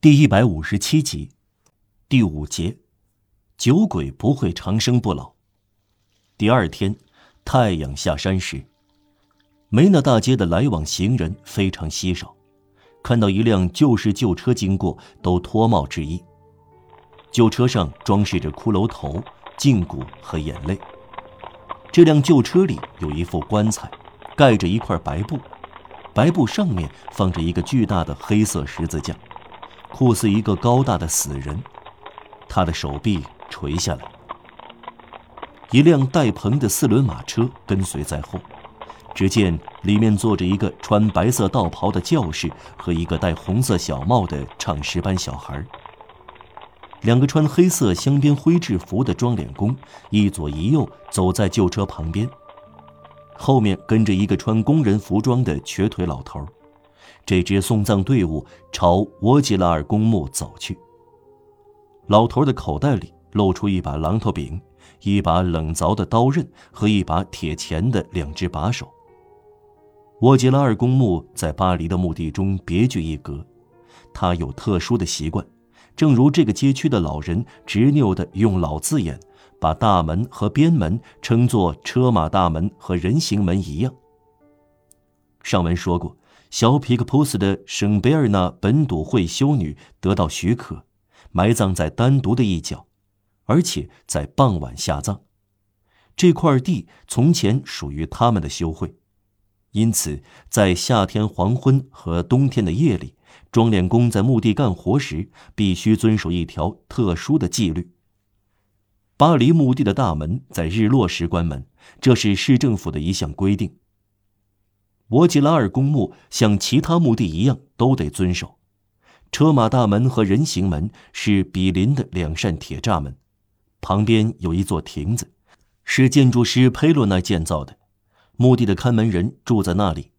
第一百五十七集，第五节，酒鬼不会长生不老。第二天，太阳下山时，梅纳大街的来往行人非常稀少，看到一辆旧式旧车经过，都脱帽致意。旧车上装饰着骷髅头、胫骨和眼泪。这辆旧车里有一副棺材，盖着一块白布，白布上面放着一个巨大的黑色十字架。酷似一个高大的死人，他的手臂垂下来。一辆带棚的四轮马车跟随在后，只见里面坐着一个穿白色道袍的教士和一个戴红色小帽的唱诗班小孩。两个穿黑色镶边灰制服的装脸工一左一右走在旧车旁边，后面跟着一个穿工人服装的瘸腿老头。这支送葬队伍朝沃吉拉尔公墓走去。老头的口袋里露出一把榔头柄、一把冷凿的刀刃和一把铁钳的两只把手。沃吉拉尔公墓在巴黎的墓地中别具一格，他有特殊的习惯，正如这个街区的老人执拗地用老字眼把大门和边门称作车马大门和人行门一样。上文说过。小皮克普斯的圣贝尔纳本笃会修女得到许可，埋葬在单独的一角，而且在傍晚下葬。这块地从前属于他们的修会，因此在夏天黄昏和冬天的夜里，装殓工在墓地干活时必须遵守一条特殊的纪律：巴黎墓地的大门在日落时关门，这是市政府的一项规定。博吉拉尔公墓像其他墓地一样都得遵守。车马大门和人行门是比邻的两扇铁栅门，旁边有一座亭子，是建筑师佩洛奈建造的。墓地的看门人住在那里。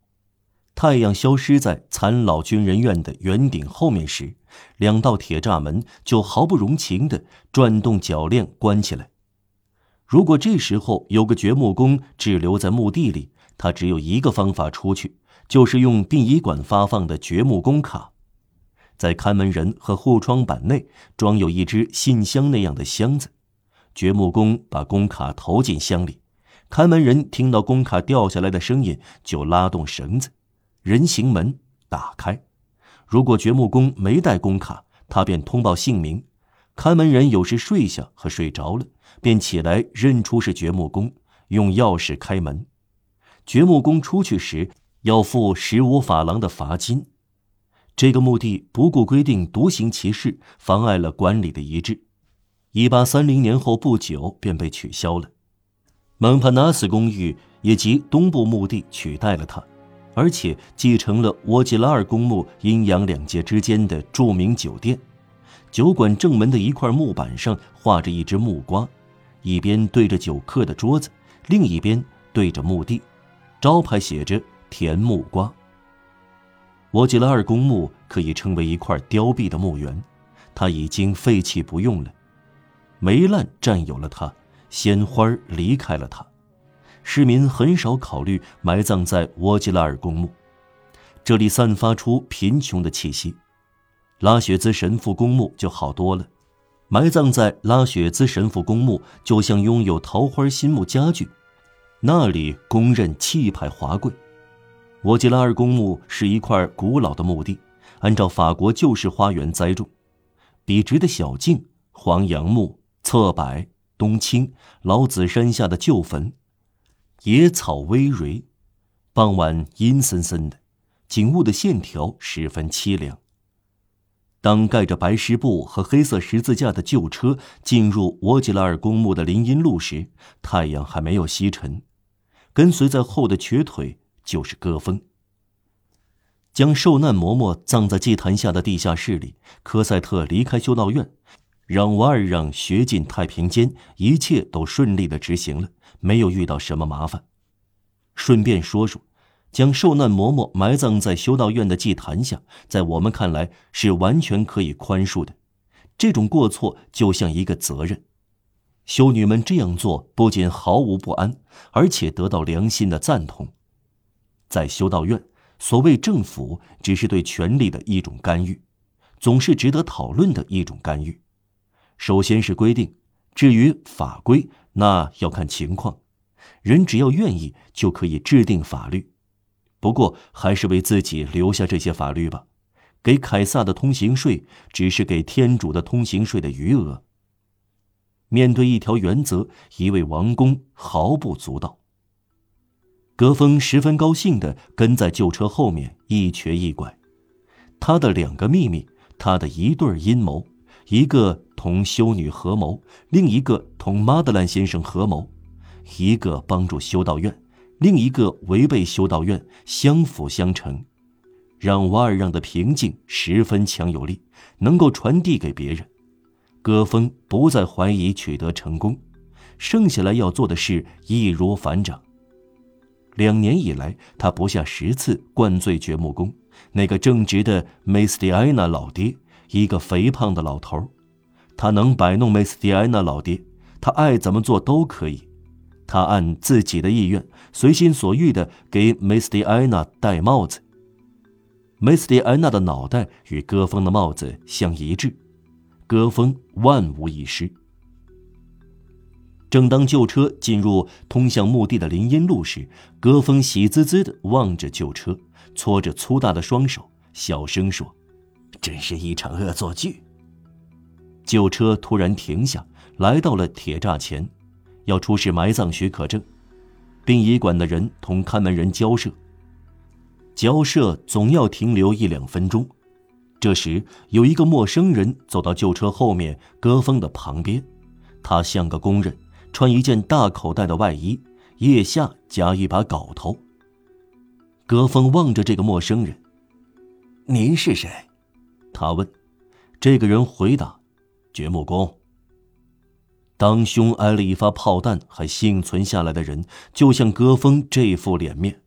太阳消失在残老军人院的圆顶后面时，两道铁栅门就毫不容情地转动铰链关起来。如果这时候有个掘墓工滞留在墓地里，他只有一个方法出去，就是用殡仪馆发放的掘墓工卡，在看门人和护窗板内装有一只信箱那样的箱子，掘墓工把工卡投进箱里，看门人听到工卡掉下来的声音就拉动绳子，人行门打开。如果掘墓工没带工卡，他便通报姓名，看门人有时睡下和睡着了，便起来认出是掘墓工，用钥匙开门。掘墓工出去时要付十五法郎的罚金。这个墓地不顾规定独行其事，妨碍了管理的一致。一八三零年后不久便被取消了。蒙帕纳斯公寓以及东部墓地取代了它，而且继承了沃吉拉尔公墓阴阳两界之间的著名酒店。酒馆正门的一块木板上画着一只木瓜，一边对着酒客的桌子，另一边对着墓地。招牌写着“甜木瓜”。沃吉拉尔公墓可以称为一块凋敝的墓园，它已经废弃不用了，霉烂占有了它，鲜花离开了它。市民很少考虑埋葬在沃吉拉尔公墓，这里散发出贫穷的气息。拉雪兹神父公墓就好多了，埋葬在拉雪兹神父公墓就像拥有桃花心木家具。那里公认气派华贵。沃吉拉尔公墓是一块古老的墓地，按照法国旧式花园栽种，笔直的小径、黄杨木、侧柏、冬青、老紫山下的旧坟，野草葳蕤。傍晚阴森森的，景物的线条十分凄凉。当盖着白石布和黑色十字架的旧车进入沃吉拉尔公墓的林荫路时，太阳还没有西沉。跟随在后的瘸腿就是戈峰。将受难嬷嬷葬在祭坛下的地下室里，科赛特离开修道院，让瓦尔让学进太平间，一切都顺利的执行了，没有遇到什么麻烦。顺便说说，将受难嬷嬷埋葬在修道院的祭坛下，在我们看来是完全可以宽恕的，这种过错就像一个责任。修女们这样做不仅毫无不安，而且得到良心的赞同。在修道院，所谓政府只是对权力的一种干预，总是值得讨论的一种干预。首先是规定，至于法规，那要看情况。人只要愿意，就可以制定法律。不过，还是为自己留下这些法律吧。给凯撒的通行税，只是给天主的通行税的余额。面对一条原则，一位王公毫不足道。格风十分高兴地跟在旧车后面，一瘸一拐。他的两个秘密，他的一对阴谋：一个同修女合谋，另一个同马德兰先生合谋；一个帮助修道院，另一个违背修道院，相辅相成。让瓦尔让的平静十分强有力，能够传递给别人。戈峰不再怀疑取得成功，剩下来要做的事易如反掌。两年以来，他不下十次灌醉掘墓工，那个正直的梅斯蒂安娜老爹，一个肥胖的老头他能摆弄梅斯蒂安娜老爹，他爱怎么做都可以。他按自己的意愿，随心所欲地给梅斯蒂安娜戴帽子。梅斯蒂安娜的脑袋与戈峰的帽子相一致，戈峰万无一失。正当旧车进入通向墓地的林荫路时，戈峰喜滋滋地望着旧车，搓着粗大的双手，小声说：“真是一场恶作剧。”旧车突然停下，来到了铁栅前，要出示埋葬许可证。殡仪馆的人同看门人交涉。交涉总要停留一两分钟，这时有一个陌生人走到旧车后面戈峰的旁边，他像个工人，穿一件大口袋的外衣，腋下夹一把镐头。戈峰望着这个陌生人：“您是谁？”他问。这个人回答：“掘墓工。”当胸挨了一发炮弹还幸存下来的人，就像戈峰这副脸面。